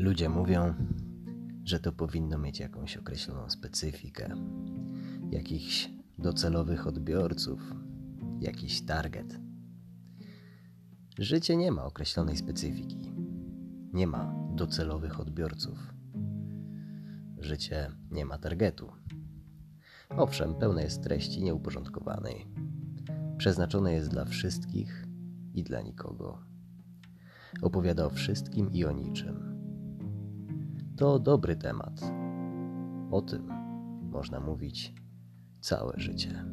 Ludzie mówią, że to powinno mieć jakąś określoną specyfikę, jakichś docelowych odbiorców, jakiś target. Życie nie ma określonej specyfiki, nie ma docelowych odbiorców. Życie nie ma targetu. Owszem, pełne jest treści nieuporządkowanej. Przeznaczone jest dla wszystkich i dla nikogo. Opowiada o wszystkim i o niczym. To dobry temat. O tym można mówić całe życie.